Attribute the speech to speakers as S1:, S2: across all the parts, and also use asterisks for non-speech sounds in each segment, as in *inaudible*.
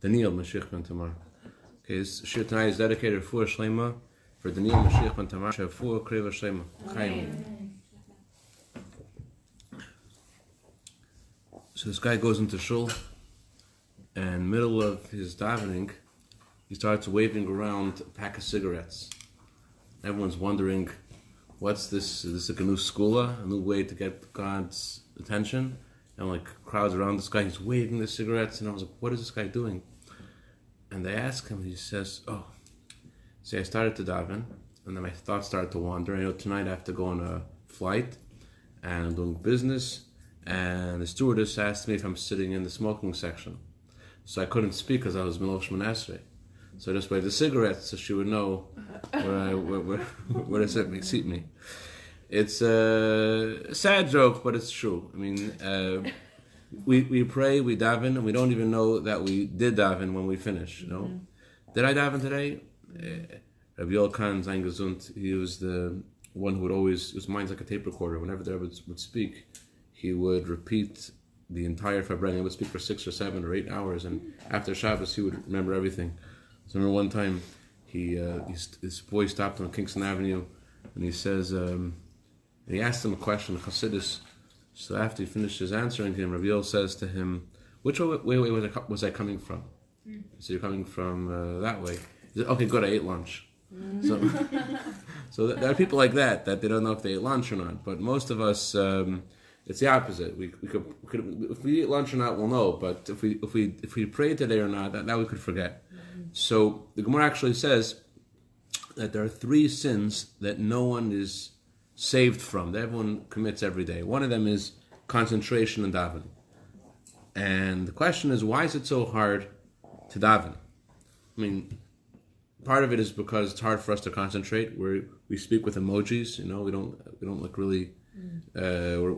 S1: Daniel Mashiach ben Tamar. Okay, his shir tonight is dedicated for Shlema, for Daniel Mashiach ben Tamar, for Kreva Shlema. Chaim. So this guy goes into shul, and middle of his davening, he starts waving around a pack of cigarettes. Everyone's wondering, what's this? Is this a new skula, a new way to get God's attention? And like crowds around this guy, he's waving the cigarettes, and I was like, what is this guy doing? And they ask him, he says, oh, see, I started to daven, and then my thoughts started to wander. I know tonight I have to go on a flight, and I'm doing business, and the stewardess asked me if I'm sitting in the smoking section. So I couldn't speak because I was Milosh Menasre. So I just waved the cigarettes so she would know where I where, where, *laughs* where to sit me, seat me. It's a sad joke, but it's true. I mean, uh, we we pray, we daven, and we don't even know that we did daven when we finish. You know, mm-hmm. did I daven today? Uh, Rabbi Zain Gesund, he was the one who would always his mind's like a tape recorder. Whenever the Rebbe would speak, he would repeat the entire Farbrengen. He would speak for six or seven or eight hours, and after Shabbos, he would remember everything. So I remember one time, he, uh, his boy stopped on Kingston Avenue, and he says, um, and he asked him a question, Chassidus. So after he finishes answering him, Raviel says to him, "Which way, way, way was, I, was I coming from?" Mm. So you're coming from uh, that way. He said, "Okay, good. I ate lunch." Mm. So, *laughs* so there are people like that that they don't know if they ate lunch or not. But most of us. Um, it's the opposite. We, we, could, we, could, if we eat lunch or not, we'll know. But if we if we if we pray today or not, that, that we could forget. Mm-hmm. So the Gemara actually says that there are three sins that no one is saved from. That everyone commits every day. One of them is concentration and davening. And the question is, why is it so hard to daven? I mean, part of it is because it's hard for us to concentrate. We we speak with emojis. You know, we don't we don't look really uh,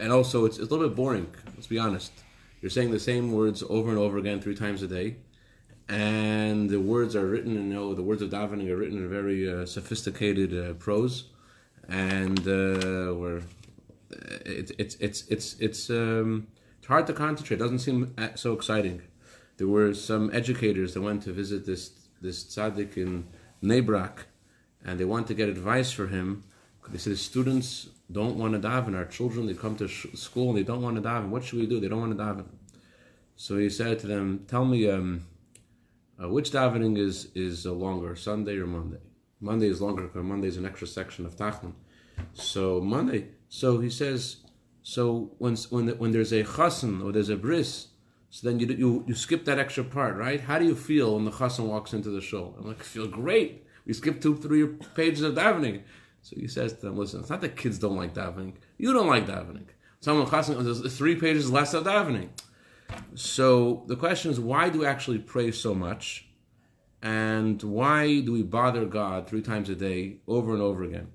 S1: and also, it's, it's, a little bit boring. Let's be honest. You're saying the same words over and over again three times a day, and the words are written. You know, the words of davening are written in a very uh, sophisticated uh, prose, and uh, where it's it's it's it's it's um, it's hard to concentrate. It doesn't seem so exciting. There were some educators that went to visit this this tzaddik in Bnei Brak, and they wanted to get advice for him. They said students don't want to daven. Our children, they come to sh- school and they don't want to daven. What should we do? They don't want to daven. So he said to them, "Tell me, um, uh, which davening is is uh, longer, Sunday or Monday? Monday is longer because Monday is an extra section of Tachanun. So Monday. So he says, so when when when there's a chassan or there's a bris, so then you you you skip that extra part, right? How do you feel when the chassan walks into the shul? I'm like, I feel great. We skipped two, three pages of davening. So he says to them, listen, it's not that kids don't like davening. You don't like davening. Someone there's three pages less of davening. So the question is, why do we actually pray so much? And why do we bother God three times a day over and over again?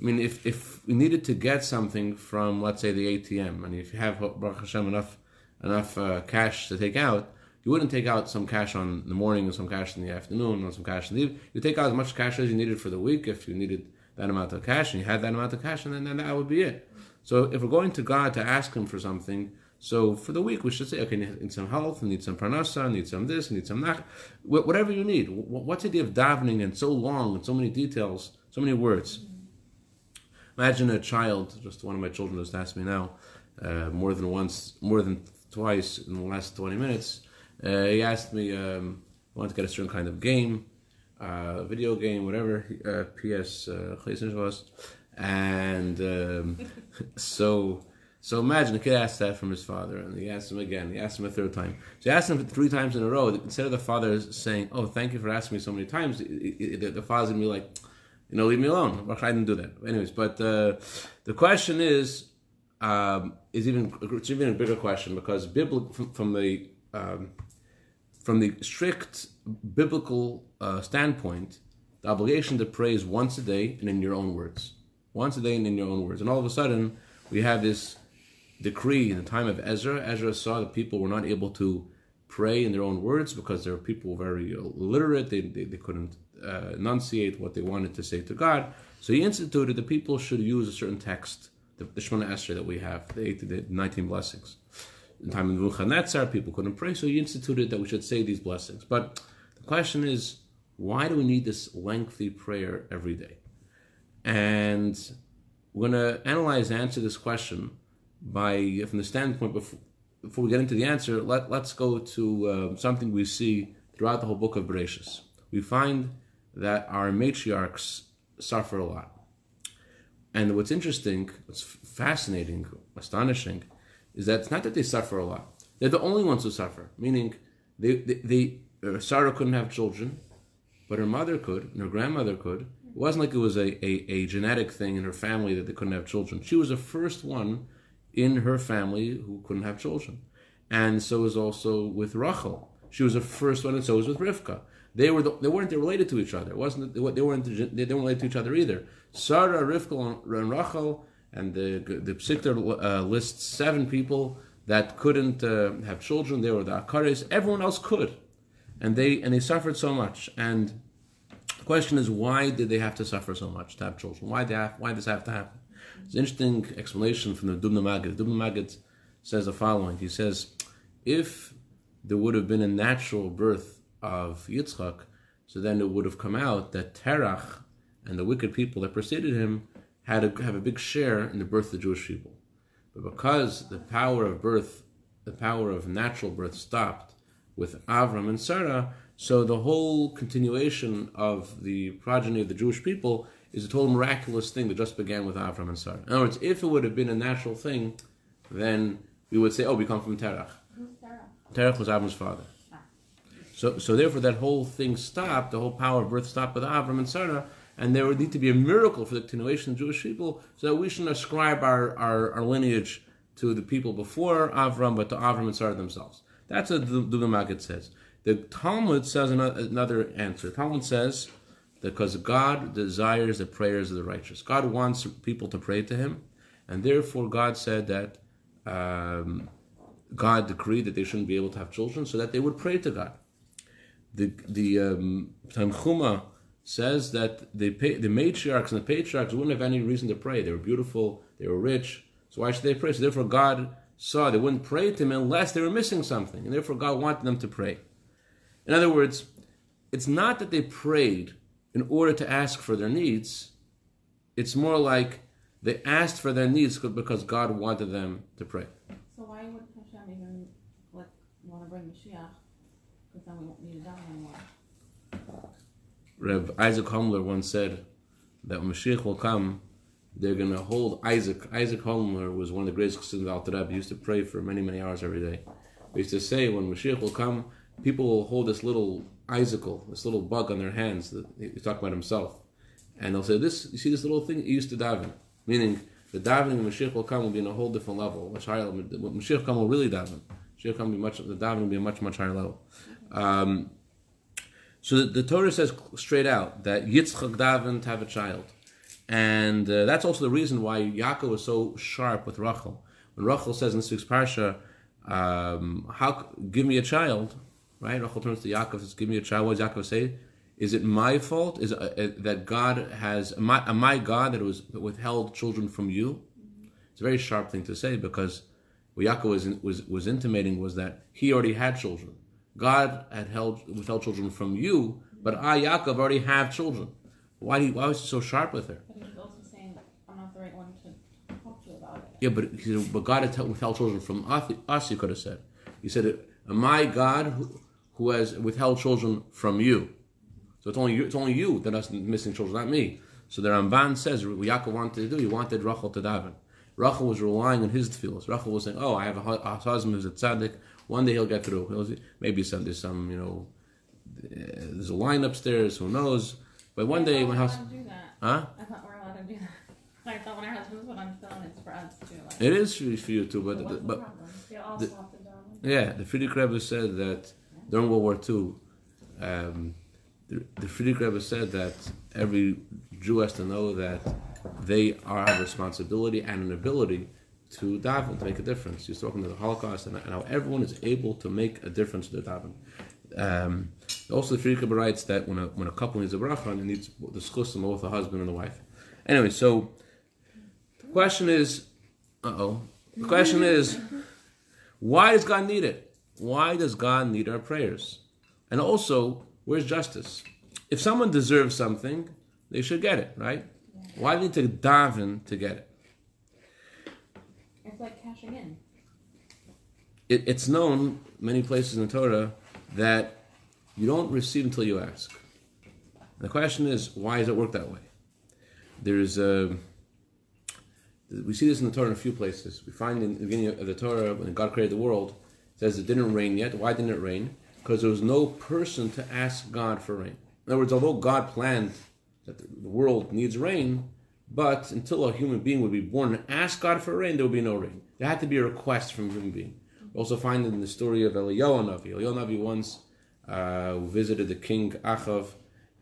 S1: I mean, if, if we needed to get something from, let's say, the ATM, and if you have, Baruch Hashem, enough, enough uh, cash to take out, you wouldn't take out some cash on the morning and some cash in the afternoon and some cash in the evening. You take out as much cash as you needed for the week if you needed that amount of cash, and you had that amount of cash, and then, then that would be it. So if we're going to God to ask Him for something, so for the week we should say, okay, need some health, need some parnasa, need some this, need some that, whatever you need. What's the idea of davening and so long and so many details, so many words? Imagine a child. Just one of my children just asked me now, uh, more than once, more than twice in the last twenty minutes. Uh, he asked me, um, I want to get a certain kind of game uh, video game, whatever, uh, PS uh, was, and um, *laughs* so so imagine the kid asked that from his father, and he asked him again. He asked him a third time. So he asked him three times in a row. Instead of the father saying, "Oh, thank you for asking me so many times," the father's gonna be like, "You know, leave me alone." I didn't do that. Anyways, but uh, the question is, um, is even it's even a bigger question because biblical from, from the um, from the strict biblical uh, standpoint, the obligation to pray is once a day and in your own words. Once a day and in your own words. And all of a sudden, we have this decree in the time of Ezra. Ezra saw that people were not able to pray in their own words because there were people very illiterate. They, they, they couldn't uh, enunciate what they wanted to say to God. So he instituted that people should use a certain text, the, the Shemona Esrei that we have, the, eight, the 19 blessings. in time of Nebuchadnezzar, people couldn't pray, so he instituted that we should say these blessings. But the question is, why do we need this lengthy prayer every day? And we're going to analyze and answer this question by, from the standpoint, before, before we get into the answer, let, let's go to uh, something we see throughout the whole book of Bereshis. We find that our matriarchs suffer a lot. And what's interesting, what's fascinating, astonishing, is that it's not that they suffer a lot. They're the only ones who suffer, meaning they, they, they uh, Sarah couldn't have children, but her mother could, and her grandmother could. It wasn't like it was a, a, a genetic thing in her family that they couldn't have children. She was the first one in her family who couldn't have children. And so is also with Rachel. She was the first one, and so was with Rivka. They were the, they weren't related to each other. It wasn't they weren't they weren't related to each other either. Sarah, Rivka, and Rachel, and the the Pesikta uh, lists seven people that couldn't uh, have children. They were the Akaris. Everyone else could, and they and they suffered so much. And the question is, why did they have to suffer so much to have children? Why they have, why does have to happen? It's an interesting explanation from the Dubno Maggid. Dubno Maggid says the following. He says, if there would have been a natural birth of Yitzchak, so then it would have come out that Terach and the wicked people that preceded him had to have a big share in the birth of the Jewish people. But because the power of birth, the power of natural birth stopped with Avram and Sarah, so the whole continuation of the progeny of the Jewish people is a total miraculous thing that just began with Avram and Sarah. In other words, if it would have been a natural thing, then we would say, oh, we come from Terach. Terach was Avram's father. So, so therefore, that whole thing stopped. The whole power of birth stopped with Avram and Sarah, and there would need to be a miracle for the continuation of Jewish people, so that we shouldn't ascribe our, our, our lineage to the people before Avram, but to Avram and Sarah themselves. That's what the Dubno says. The Talmud says another answer. The Talmud says because God desires the prayers of the righteous. God wants people to pray to Him, and therefore God said that um, God decreed that they shouldn't be able to have children, so that they would pray to God. The the um, Tanchuma says that the the matriarchs and the patriarchs wouldn't have any reason to pray. They were beautiful, they were rich, so why should they pray? So therefore, God saw they wouldn't pray to Him unless they were missing something, and therefore God wanted them to pray. In other words, it's not that they prayed in order to ask for their needs. It's more like they asked for their needs because God wanted them to pray.
S2: So why would Hashem even like want to bring Mashiach? Because then we won't need to die anymore.
S1: Rev Isaac Homiler once said that when Mashiach will come, they're going to hold Isaac. Isaac Homiler was one of the greatest Chassidim of Rebbe. He used to pray for many, many hours every day. He used to say, when Mashiach will come, people will hold this little icicle, this little bug on their hands. That he's talking about himself, and they'll say, "This, you see, this little thing. He used to daven." Meaning, the davening of Mashiach will come will be in a whole different level, much higher. When Mashiach come will really daven. Mashiach come will be much. The davening will be a much much higher level. Um, so the, the, Torah says straight out that Yitzchak daven to have a child, and uh, that's also the reason why Yaakov was so sharp with Rachel. When Rachel says in this week's parsha, um, "How give me a child?" Right? Rachel turns to Yaakov says, "Give me a child." What does Yaakov say? Is it my fault? Is uh, uh, that God has am I, am I God that was withheld children from you? It's a very sharp thing to say because what Yaakov was was was intimating was that he already had children. God had held withheld children from you, but I Yaakov already have children. Why, why was he so sharp with her?
S2: But he was also saying, "I'm not the right one to talk to you about it."
S1: Yeah, but but God had withheld children from us. He could have said. He said, "Am I God who, who has withheld children from you?" So it's only you, it's only you that are missing children, not me. So the Ramban says what Yaakov wanted to do. He wanted Rachel to daven. Rachel was relying on his tefillos. Rachel was saying, "Oh, I have a, a husband who's a tzaddik. One day he'll get through. He'll, maybe some there's some you know uh, there's a line upstairs. Who knows? But one day my house.
S2: That.
S1: Huh?
S2: I thought we're allowed to do that. *laughs* I thought when our husbands put on tefillin, it's for us to like.
S1: It is for, you too, but
S2: So the
S1: but
S2: problem?
S3: They also
S1: The-
S3: have to
S1: yeah, the Frierdiker Rebbe said that during World War II, um, the, the Frierdiker Rebbe said that every Jew has to know that they are have a responsibility and an ability to daven, to make a difference. He's talking to the Holocaust and, and how everyone is able to make a difference to the daven. Um, also, the Frierdiker Rebbe writes that when a, when a couple needs a bracha, it needs discuss them both the husband and the wife. Anyway, so the question is, uh oh, the question is, Why does God need it? Why does God need our prayers? And also, where's justice? If someone deserves something, they should get it, right? Why do you need to daven to get it?
S2: It's like cashing in.
S1: it? It's known many places in the Torah that you don't receive until you ask. The question is, why does it work that way? There's a uh, we see this in the Torah in a few places. We find in the beginning of the Torah when God created the world, says it didn't rain yet. Why didn't it rain? Because there was no person to ask God for rain. In other words, although God planned that the world needs rain, but until a human being would be born and ask God for rain, there would be no rain. There had to be a request from a human being. We also find it in the story of Eliyahu Navi. Eliyahu Navi once uh, visited the king Achav,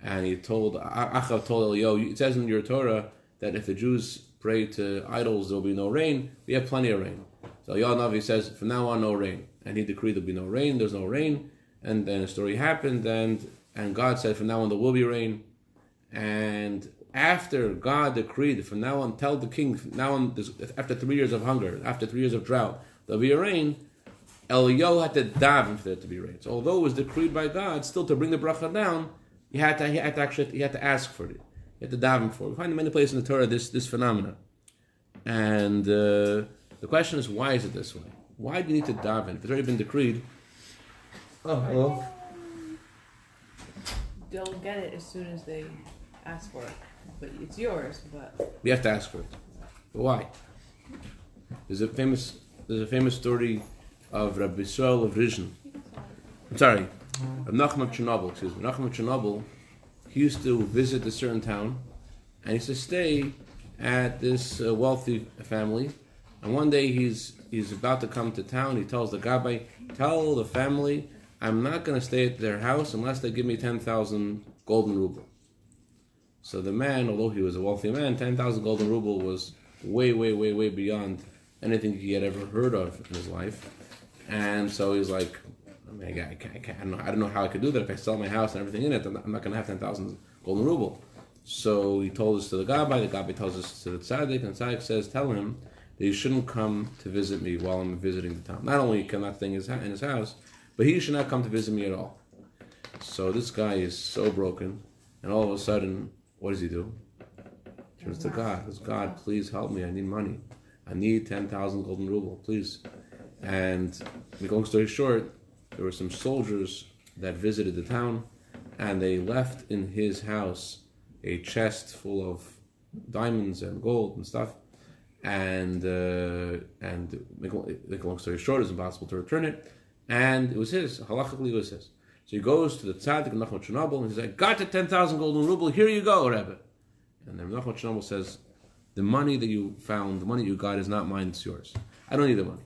S1: and he told Achav told Eliyahu, it says in your Torah that if the Jews pray to idols, there will be no rain. We have plenty of rain. So Eliyahu Navi says, from now on, no rain. And he decreed there'll be no rain. There's no rain. And then a story happened, and and God said, from now on, there will be rain. And after God decreed, from now on, tell the king, now on, after three years of hunger, after three years of drought, there'll be a rain. Eliyahu had to daven for there to be rain. So although it was decreed by God, still to bring the bracha down, he had to, he had to actually, he had to ask for it. He had to daven for it. We find in many places in the Torah this, this phenomenon. And uh, the question is, why is it this way? Why do you need to daven? If it's already been decreed. Oh, hello.
S3: They'll get it as soon as they ask for it, but it's yours. But
S1: We have to ask for it. But why? There's a famous there's a famous story of Rabbi Yisrael of Rizhin. I'm sorry, of Nachman of Chernobyl. Excuse me, Nachman of Chernobyl. He used to visit a certain town, and he used to stay at this uh, wealthy family. And one day he's he's about to come to town. He tells the gabbai, "Tell the family I'm not going to stay at their house unless they give me ten thousand golden ruble." So the man, although he was a wealthy man, 10,000 golden ruble was way, way, way, way beyond anything he had ever heard of in his life. And so he's like, I mean, I, can't, I, can't, I, don't know, I don't know how I could do that. If I sell my house and everything in it, I'm not, not going to have 10,000 golden ruble. So he told us to the Gabbai, the Gabbai tells us to the Tzaddik, and the Tzaddik says, tell him that he shouldn't come to visit me while I'm visiting the town. Not only can I stay in his, house, but he should not come to visit me at all. So this guy is so broken, and all of a sudden, what does he do? Turns to God. Says, God, please help me. I need money. I need 10,000 golden ruble, please. And make long story short, there were some soldiers that visited the town, and they left in his house a chest full of diamonds and gold and stuff. And uh, and make a, make a long story short, it's impossible to return it. And it was his. Halachically, it was his. So he goes to the tzaddik Nachman Chernobyl and he's like, "Got the ten thousand golden ruble. Here you go, Rebbe." And then Nachman Chernobyl says, "The money that you found, the money you got, is not mine. It's yours. I don't need the money.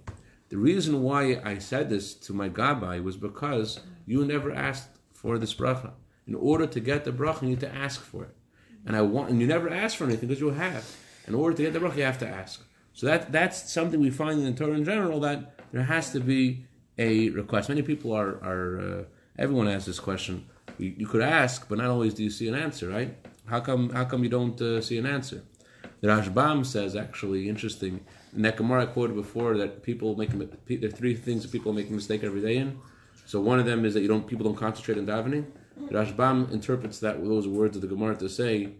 S1: The reason why I said this to my gabbai was because you never asked for this bracha. In order to get the bracha, you need to ask for it. And I want, and you never ask for anything because you have. In order to get the bracha, you have to ask. So that that's something we find in the Torah in general that there has to be a request. Many people are are uh, everyone asks this question. You, you, could ask, but not always do you see an answer, right? How come how come you don't uh, see an answer? The Rashbam says actually interesting. In that Gemara I quoted before that people make there are three things that people make a mistake every day in. So one of them is that you don't people don't concentrate on davening. The Rashbam interprets that those words of the Gemara to say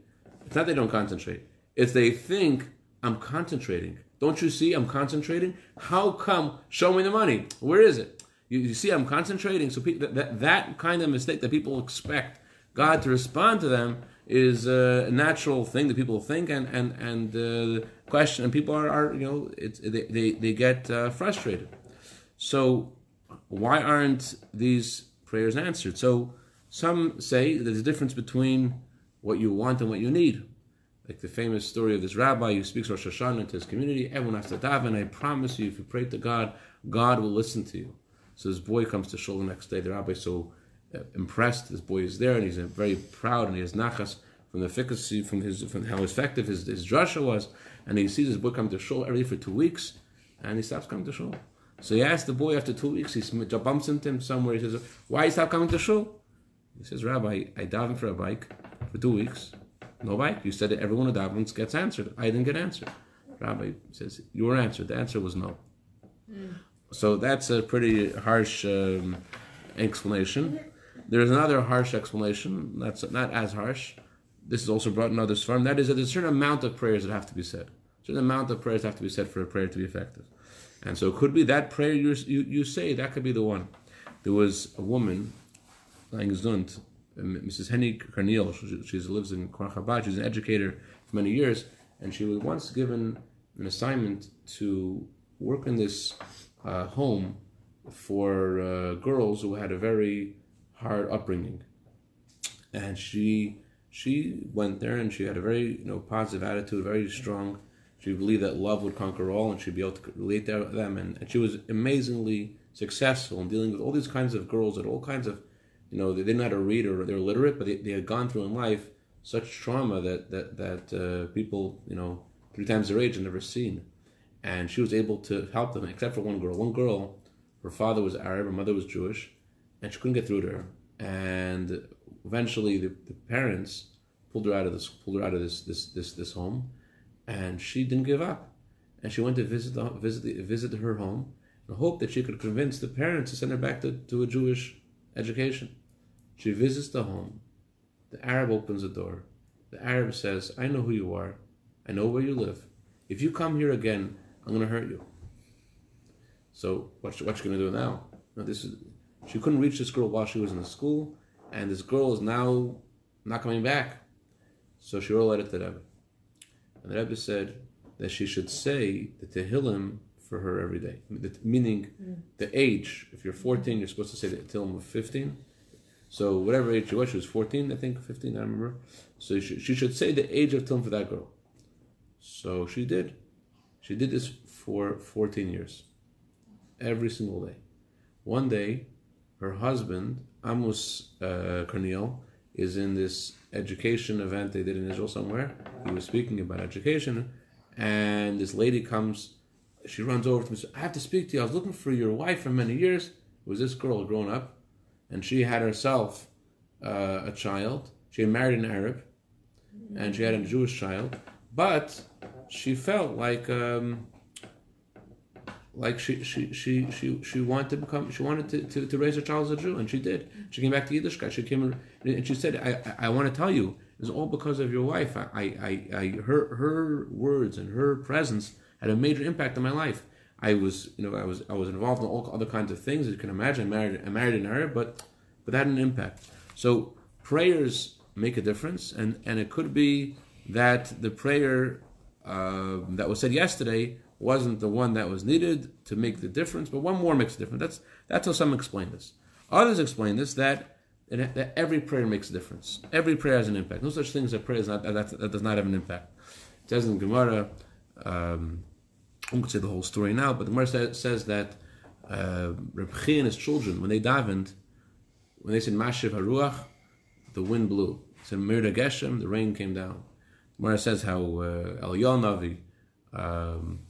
S1: it's not they don't concentrate. It's they think I'm concentrating. Don't you see I'm concentrating? How come? Show me the money. Where is it? You, you see I'm concentrating. So people, that, that kind of mistake that people expect God to respond to them is a natural thing that people think and and and uh, question and people are, are you know they, they they get uh, frustrated. So why aren't these prayers answered? So some say there's a difference between what you want and what you need like the famous story of this rabbi who speaks Rosh Hashanah to his community. Everyone has to daven. I promise you, if you pray to God, God will listen to you. So this boy comes to shul the next day. The rabbi is so uh, impressed. This boy is there, and he's uh, very proud, and he has nachas from the efficacy, from his, from how effective his, his drasha was. And he sees this boy come to shul every day for two weeks, and he stops coming to shul. So he asks the boy after two weeks. He bumps into him somewhere. He says, "Why you stop coming to shul?" He says, "Rabbi, I daven for a bike for two weeks." No bike. You said that every one of davens gets answered. I didn't get answered. Rabbi says, You were answered. The answer was no. Mm. so that's a pretty harsh um, explanation. There's another harsh explanation. That's not as harsh. This is also brought in other form. That is that there's a certain amount of prayers that have to be said. A certain amount of prayers have to be said for a prayer to be effective. And so it could be that prayer you, you, you say, that could be the one. There was a woman, lying Zund, Mrs. Henny Carneal, she, she lives in Chabad, she's an educator for many years, and she was once given an assignment to work in this uh, home for uh, girls who had a very hard upbringing. And she she went there and she had a very you know positive attitude, very strong. She believed that love would conquer all, and she'd be able to relate to them. And, and she was amazingly successful in dealing with all these kinds of girls at all kinds of, you know, they didn't know how to read or they were literate, but they, they had gone through in life such trauma that that that uh, people, you know, three times their age had never seen. And she was able to help them, except for one girl. One girl, her father was Arab, her mother was Jewish, and she couldn't get through to her. And eventually, the, the parents pulled her out of this pulled her out of this this this this home, and she didn't give up, and she went to visit the, visit the, visit her home, and hoped that she could convince the parents to send her back to, to a Jewish education. She visits the home. The Arab opens the door. The Arab says, "I know who you are. I know where you live. If you come here again, I'm going to hurt you." So what's what's she going to do now? No, this is she couldn't reach this girl while she was in the school, and this girl is now not coming back. So she wrote a letter to the Rebbe. And the Rebbe said that she should say the Tehillim for her every day. Meaning mm. the age. If you're 14, you're supposed to say the Tehillim of 15. So whatever age she was, she was 14, I think, 15, I remember. So she, she should say the age of Tehillim for that girl. So she did. She did this for 14 years. Every single day. One day, her husband, Amos uh, Cornel, is in this education event they did in Israel somewhere. He was speaking about education, and this lady comes. She runs over to me. I have to speak to you. I was looking for your wife for many years. It was this girl grown up, and she had herself uh, a child. She married an Arab, and she had a Jewish child. But she felt like um, like she she she she she wanted to become she wanted to, to, to raise her child as a Jew and she did. She came back to Yiddishkeit. She came and she said, I, I, I want to tell you, it's all because of your wife. I, I, I her her words and her presence had a major impact on my life. I was you know I was I was involved in all other kinds of things as you can imagine. I married I married an Arab, but but that had an impact. So prayers make a difference, and and it could be that the prayer uh, that was said yesterday wasn't the one that was needed to make the difference, but one more makes a difference. That's that's how some explain this. Others explain this that, that every prayer makes a difference. Every prayer has an impact. No such thing as a prayer not, that, that, does not have an impact. It says in Gemara, um, won't say the whole story now, but the Gemara says, says that uh, Reb and his children, when they davened, when they said Mashiv Haruach, the wind blew. It said Morid HaGeshem, the rain came down. The Gemara says how uh, El Navi, um,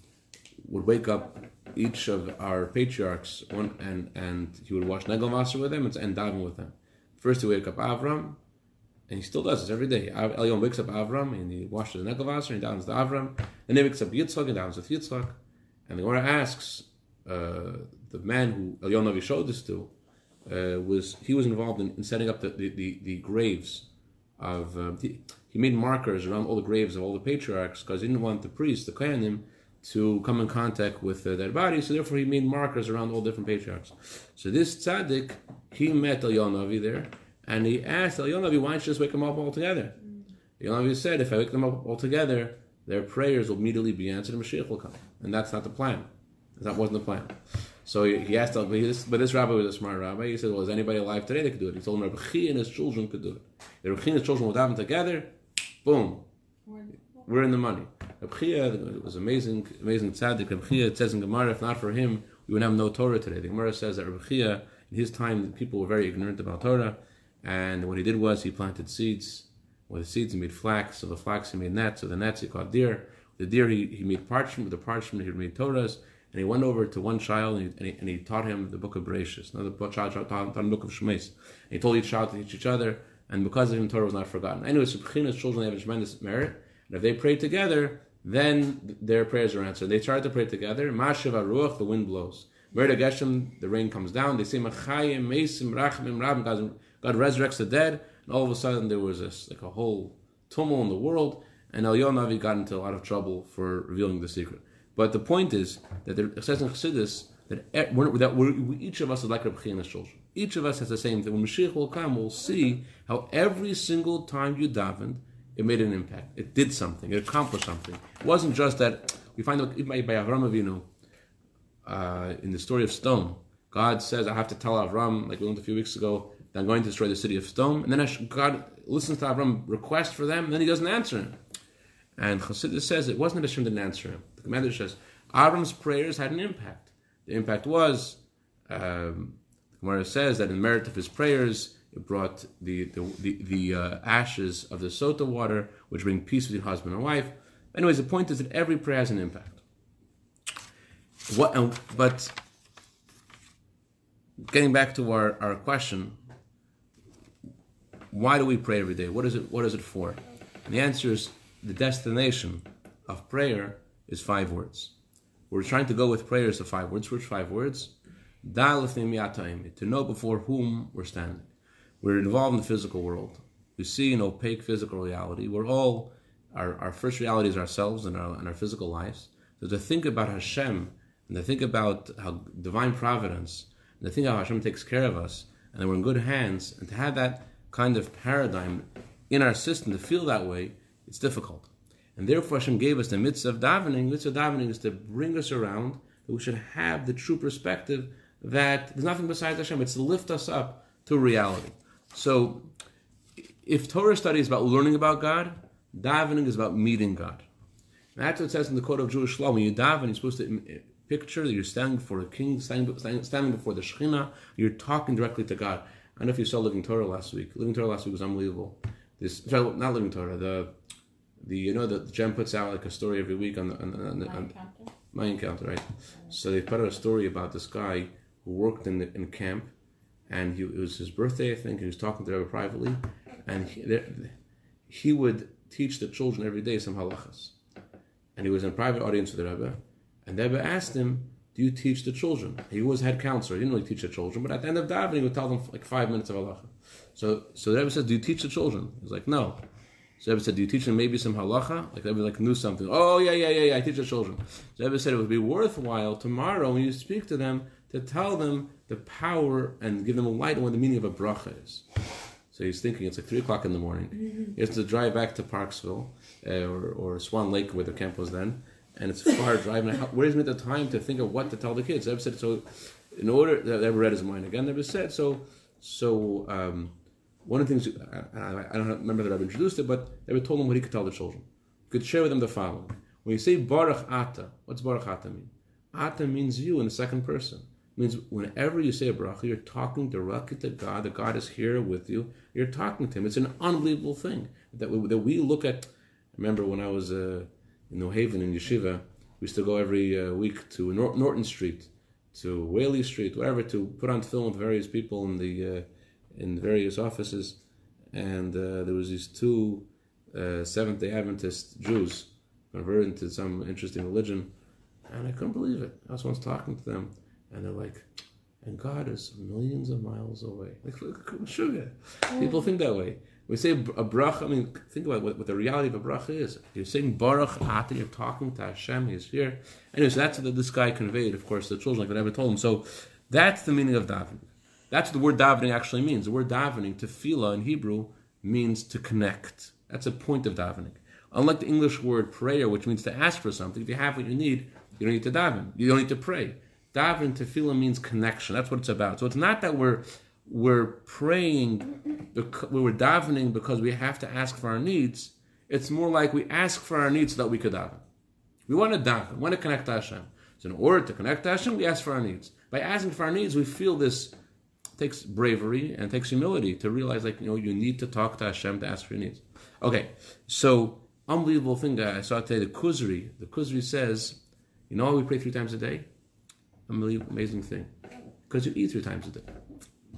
S1: would wake up each of our patriarchs one and and he would watch wash Negelwasser with them and, and daven with them. First he wake up Avram, and he still does this every day. Elyon wakes up Avram and he washes the Negelwasser and davens the Avram. And he wakes up Yitzchak and davens with Yitzchak. And the Gemara asks uh, the man who Elyon showed this to uh, was he was involved in, in setting up the, the, the, the graves of uh, he, he made markers around all the graves of all the patriarchs because he didn't want the priests, the kohanim, to come in contact with uh, their body, so therefore he made markers around all different patriarchs. So this tzaddik, he met El Yonavi there, and he asked El Yonavi, why don't you just wake them up all together? Mm. El Yonavi said, if I wake them up all together, their prayers will immediately be answered and Mashiach will come. And that's not the plan. That wasn't the plan. So he, asked, but this, but this rabbi was a smart rabbi. He said, well, is anybody alive today that could do it? He told him Rabbi Chiya and his children could do it. If Rabbi Chiya and his children would have them together, boom, we're in the money. Reb Chia was amazing, amazing tzaddik. Reb Chia, it says in Gemara, if not for him, we would have no Torah today. The Gemara says that Reb Chia, in his time, people were very ignorant about Torah, and what he did was he planted seeds. With the seeds, he made flax. So the flax, he made nets. So the nets, he caught deer. The deer, he, he made parchment. With the parchment, he made Torahs. And he went over to one child and he, and he, and he taught him the book of Bereshit. Another child taught, taught him the book of Shemos. And he told each child to teach each other, and because of him, Torah was not forgotten. Anyways, Reb Chiya's children have a tremendous merit. And if they pray together, then their prayers are answered. They started to pray together. Mashiv Haruach, the wind blows. Morid HaGeshem, the rain comes down. They say Machayim, Mesim, Rachmim, Rabim. God, resurrects the dead, and all of a sudden there was this like a whole tumult in the world, and El Navi got into a lot of trouble for revealing the secret. But the point is that it says in Chassidus that, we're, that we're, we, each of us is like Reb Chiya's children. Each of us has the same thing. When Mashiach will come, we'll see how every single time you davened, it made an impact. It did something. It accomplished something. It wasn't just that we find out by by Avram Avinu uh, in the story of Sodom. God says, "I have to tell Avram, like we learned a few weeks ago, that I'm going to destroy the city of Sodom." And then God listens to Avram request for them, and then He doesn't answer him. And Chassidus says it wasn't that Hashem didn't answer him. The commander says Avram's prayers had an impact. The impact was, um, the Gemara says that in merit of his prayers, it brought the the, the, the uh, ashes of the sota water, which bring peace between husband and wife. Anyways, the point is that every prayer has an impact. What? But getting back to our, our question, why do we pray every day? What is it? What is it for? And the answer is the destination of prayer is five words. We're trying to go with prayers of five words. Which five words? To know before whom we're standing. We're involved in the physical world. We see an opaque physical reality. We're all our, our first reality is ourselves and our, and our physical lives. So to think about Hashem and to think about how divine providence and to think how Hashem takes care of us and that we're in good hands and to have that kind of paradigm in our system to feel that way, it's difficult. And therefore Hashem gave us the mitzvah of davening. Mitzvah of davening is to bring us around that we should have the true perspective that there's nothing besides Hashem. It's to lift us up to reality. So if Torah study is about learning about God, davening is about meeting God. And that's what it says in the code of Jewish law. When you daven, you're supposed to eh, picture that you're standing before a king, standing, standing, standing before the Shekhinah. You're talking directly to God. I don't know if you saw Living Torah last week. Living Torah last week was unbelievable. This, sorry, not Living Torah. The the you know the JEM puts out like a story every week on the on, on, on
S2: encounter.
S1: my encounter, right? So they put out a story about this guy who worked in the, in camp, and he, it was his birthday, I think. And he was talking to Rebbe privately, and he, he would teach the children every day some halachas. And he was in a private audience with the Rebbe, and the Rebbe asked him, "Do you teach the children?" He was head counselor. He didn't really teach the children, but at the end of davening, he would tell them like five minutes of halacha. So, so the Rebbe says, "Do you teach the children?" He's like, "No." So the Rebbe said, "Do you teach them maybe some halacha?" Like the Rebbe like knew something. Oh yeah, yeah, yeah, yeah. I teach the children. So the Rebbe said it would be worthwhile tomorrow when you speak to them to tell them the power and give them a light on what the meaning of a bracha is. So he's thinking it's like three o'clock in the morning. He has to drive back to Parksville uh, or, or Swan Lake, where the camp was then, and it's far driving. How- Where is me the time to think of what to tell the kids? I've said so. In order, that ever read his mind again. Never said so. So um, one of the things I, I, I don't remember that I've introduced it, but were told him what he could tell the children. He could share with them the following: When you say Baruch Ata, what's Baruch Ata mean? Ata means you in the second person. It means whenever you say a bracha, you're talking directly to God. The God is here with you. You're talking to Him. It's an unbelievable thing that we, that we look at. Remember when I was uh, in New Haven in yeshiva, we used to go every uh, week to Nor- Norton Street, to Whaley Street, wherever, to put on tefillin with various people in the uh, in various offices. And uh, there was these two uh, Seventh Day Adventist Jews converted to some interesting religion, and I couldn't believe it. I was once talking to them, and they're like, "And God is millions of miles away." Like, sugar. People think that way. We say a bracha. I mean, think about what, what the reality of a bracha is. You're saying Baruch Ata. You're talking to Hashem. He's here. Anyways, that's what this guy conveyed. Of course, the children like I never told him. So that's the meaning of davening. That's what the word davening actually means. The word davening, tefillah in Hebrew, means to connect. That's a point of davening. Unlike the English word prayer, which means to ask for something, if you have what you need, you don't need to daven. You don't need to pray. Daven, tefillah means connection. That's what it's about. So it's not that we're we're praying, bec- we're davening because we have to ask for our needs. It's more like we ask for our needs so that we could daven. We want to daven, we want to connect to Hashem. So in order to connect to Hashem, we ask for our needs. By asking for our needs, we feel this takes bravery and takes humility to realize like you know you need to talk to Hashem to ask for your needs. Okay, so unbelievable thing I saw today. The Kuzari, the Kuzari says, you know we pray three times a day? Unbelievable, amazing thing, because you eat three times a day.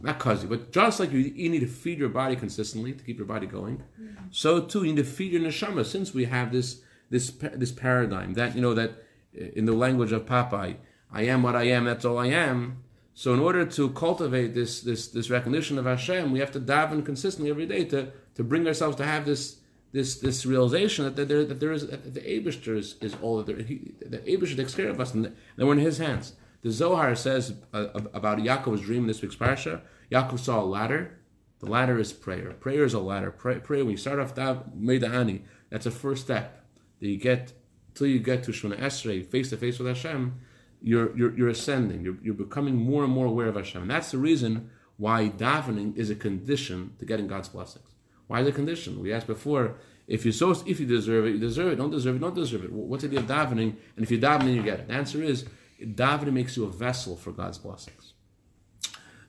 S1: Not cause you, but just like you, you need to feed your body consistently to keep your body going, so too you need to feed your neshama. Since we have this this this paradigm that you know that uh, in the language of Popeye, I am what I am. That's all I am. So in order to cultivate this this this recognition of Hashem, we have to daven consistently every day to to bring ourselves to have this this this realization that there that there is that the Abishter is, is all that there, he, the Abishter takes care of us and that we're in His hands. The Zohar says uh, about Yaakov's dream in this week's parsha. Yaakov saw a ladder. The ladder is prayer. Prayer is a ladder. Pray, prayer. When you start off that Modeh Ani, that's a first step. That you get till you get to Shemona Esrei, face to face with Hashem. You're, you're, you're ascending. You're, you're becoming more and more aware of Hashem. And that's the reason why davening is a condition to getting God's blessings. Why the condition? We asked before, if you're so, if you deserve it, you deserve it. Don't deserve it, don't deserve it. What's the idea of davening? And if you davening, you get it. The answer is, davening makes you a vessel for God's blessings.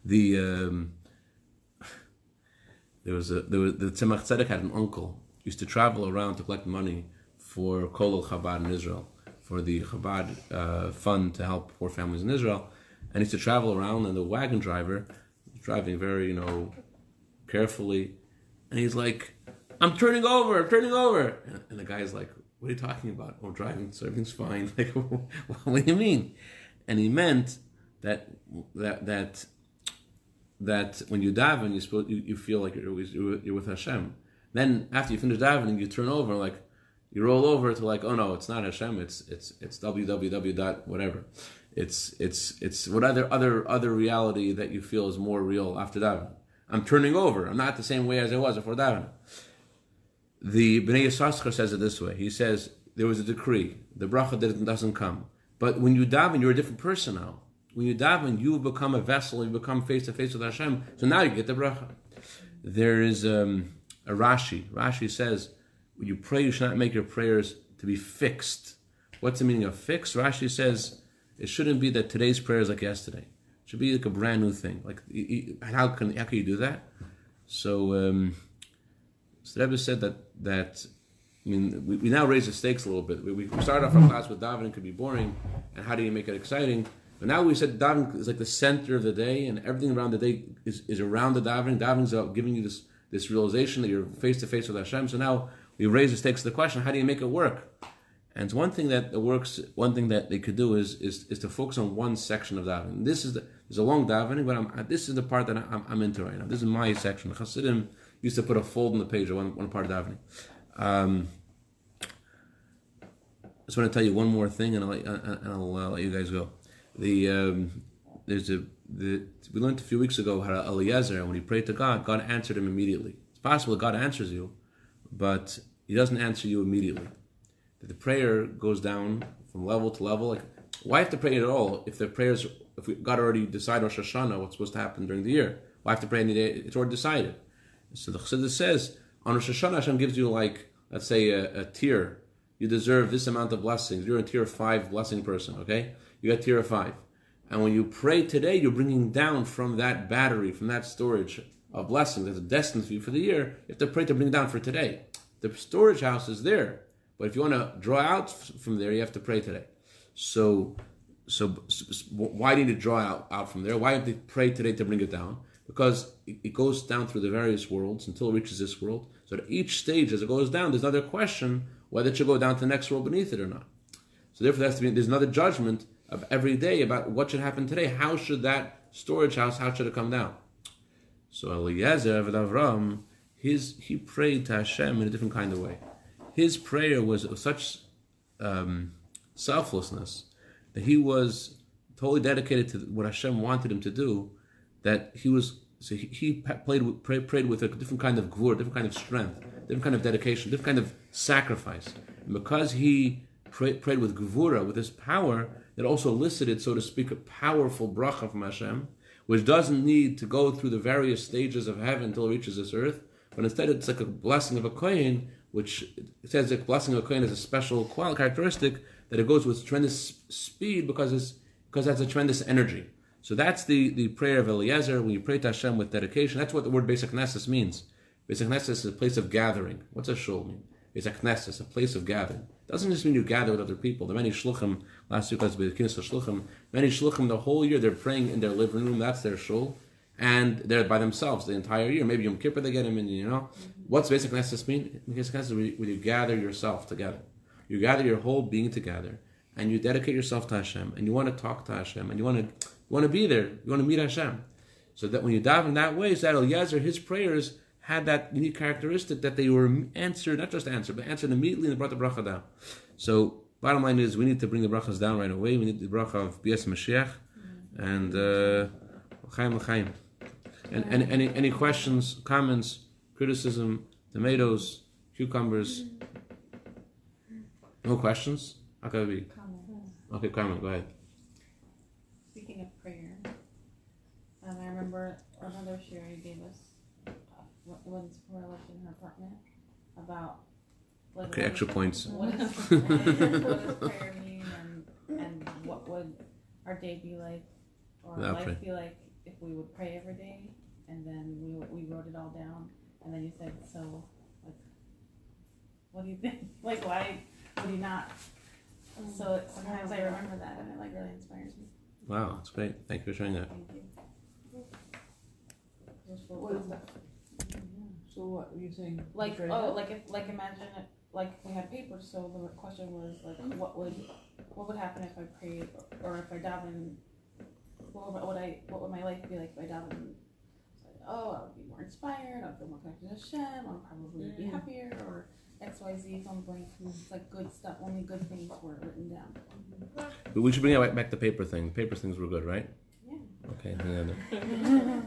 S1: The um, there was a there was the Tzemach Tzedek had an uncle used to travel around to collect money for Kol Chabad in Israel for the Chabad uh, fund to help poor families in Israel, and he used to travel around, and the wagon driver driving very you know carefully, and he's like, "I'm turning over, I'm turning over," and, and the guy's like, "What are you talking about? I'm driving, so everything's fine." *laughs* Like, *laughs* what do you mean? And he meant that that that that when you daven, you you, you feel like you're, you're with Hashem. Then after you finish davening, you turn over like you roll over to like, oh no, it's not Hashem. It's it's it's www dot whatever. It's it's it's what other other other reality that you feel is more real after davening. I'm turning over. I'm not the same way as I was before davening. The Bnei Yissaschar says it this way. He says there was a decree. The bracha doesn't come. But when you daven, you're a different person now. When you daven, you become a vessel. You become face to face with Hashem. So now you get the bracha. There is um, a Rashi. Rashi says when you pray, you should not make your prayers to be fixed. What's the meaning of fixed? Rashi says it shouldn't be that today's prayer is like yesterday. It should be like a brand new thing. Like how can how can you do that? So, um, so Rebbe said that that I mean we, we now raise the stakes a little bit. We, we started off our class with davening could be boring, and how do you make it exciting? But now we said davening is like the center of the day, and everything around the day is, is around the davening. Davening is about uh, giving you this this realization that you're face to face with Hashem. So now we raise the stakes of the question: How do you make it work? And it's one thing that works. One thing that they could do is is, is to focus on one section of davening. This is the, there's a long davening, but I'm, this is the part that I'm, I'm into right now. This is my section. The Hasidim used to put a fold in the page of one, one part of davening. Um, I just want to tell you one more thing, and I'll, and I'll uh, let you guys go. The um, there's a the, we learned a few weeks ago how Eliezer, when he prayed to God, God answered him immediately. It's possible God answers you, but He doesn't answer you immediately. That the prayer goes down from level to level. Like, why have to pray at all if the prayers, if we, God already decided Rosh Hashanah what's supposed to happen during the year? Why have to pray any day? It's already decided. So the Chassidus says on Rosh Hashanah, Hashem gives you like, let's say, a, a tier. You deserve this amount of blessings. You're a tier five blessing person. Okay, you got tier five. And when you pray today, you're bringing down from that battery, from that storage of blessings that's destined for you for the year. You have to pray to bring it down for today. The storage house is there, but if you want to draw out from there, you have to pray today. So, so, so why need to draw out, out from there? Why have to pray today to bring it down? Because it, goes down through the various worlds until it reaches this world. So at each stage, as it goes down, there's another question whether it should go down to the next world beneath it or not. So therefore, there has to be, there's another judgment of every day about what should happen today. How should that storage house, how should it come down? So Eliezer of Avram, his he prayed to Hashem in a different kind of way. His prayer was of such um, selflessness that he was totally dedicated to what Hashem wanted him to do. That he was so he, he played prayed, prayed with a different kind of gvur, different kind of strength, different kind of dedication, different kind of sacrifice. And because he pray, prayed with gvura, with his power, it also elicited, so to speak, a powerful bracha from Hashem, which doesn't need to go through the various stages of heaven until it reaches this earth, but instead it's like a blessing of a kohen, which says that blessing of a kohen is a special characteristic that it goes with tremendous speed because it's because that's a tremendous energy. So that's the, the prayer of Eliezer. When you pray to Hashem with dedication, that's what the word HaKnesses means. HaKnesses is a place of gathering. What's a shul mean? It's a knesses, a place of gathering. It doesn't just mean you gather with other people. The many shluchim, last week was the shluchim, many shluchim the whole year they're praying in their living room, that's their shul and they're by themselves the entire year. Maybe Yom Kippur they get them in, you know. What's Beis HaKnesses mean? HaKnesses is where you gather yourself together. You gather your whole being together, and you dedicate yourself to Hashem, and you want to talk to Hashem, and you want to you want to be there, you want to meet Hashem. So that when you daven that way, so that Eliezer, his prayers had that unique characteristic that they were answered, not just answered, but answered immediately and brought the bracha down. So bottom line is we need to bring the brachas down right away. We need the bracha of Bias Mashiach and uh, Chaim Chaim. And, and any any questions, comments, criticism, tomatoes, cucumbers? No questions? Okay, be.
S2: Comment.
S1: Okay, Carmen, go ahead.
S2: Speaking of prayer, um, I remember our mother Sherry gave us uh, what was for I lived in her apartment about what
S1: Okay,
S2: what
S1: extra
S2: is-
S1: points.
S2: What is what does prayer mean, and and what would our day be like, or our
S1: Without
S2: life
S1: prayer.
S2: be like if we would pray every day, and then we we wrote it all down, and then you said so, like, what do you think? *laughs* Like, why would you not? So sometimes I remember that, and it like really inspires me.
S1: Wow, that's great. Thank you for sharing that.
S2: Thank you. Just for
S3: What is
S2: stuff.
S3: So what were you saying?
S2: Like
S3: Right
S2: oh,
S3: now?
S2: like if like imagine it like we had paper. So the question was like, what would what would happen if I prayed or, or if I davened? What would, what would I what would my life be like if I davened? Oh, I would be more inspired. I'd feel more connected to Hashem. I'd probably be
S3: Mm.
S2: happier or X Y Z. Fill in the blank. It's like good stuff. Only good things were written down.
S1: But we should bring it back, back the paper thing. The paper things were good, right?
S2: Yeah.
S1: Okay. yeah, *laughs*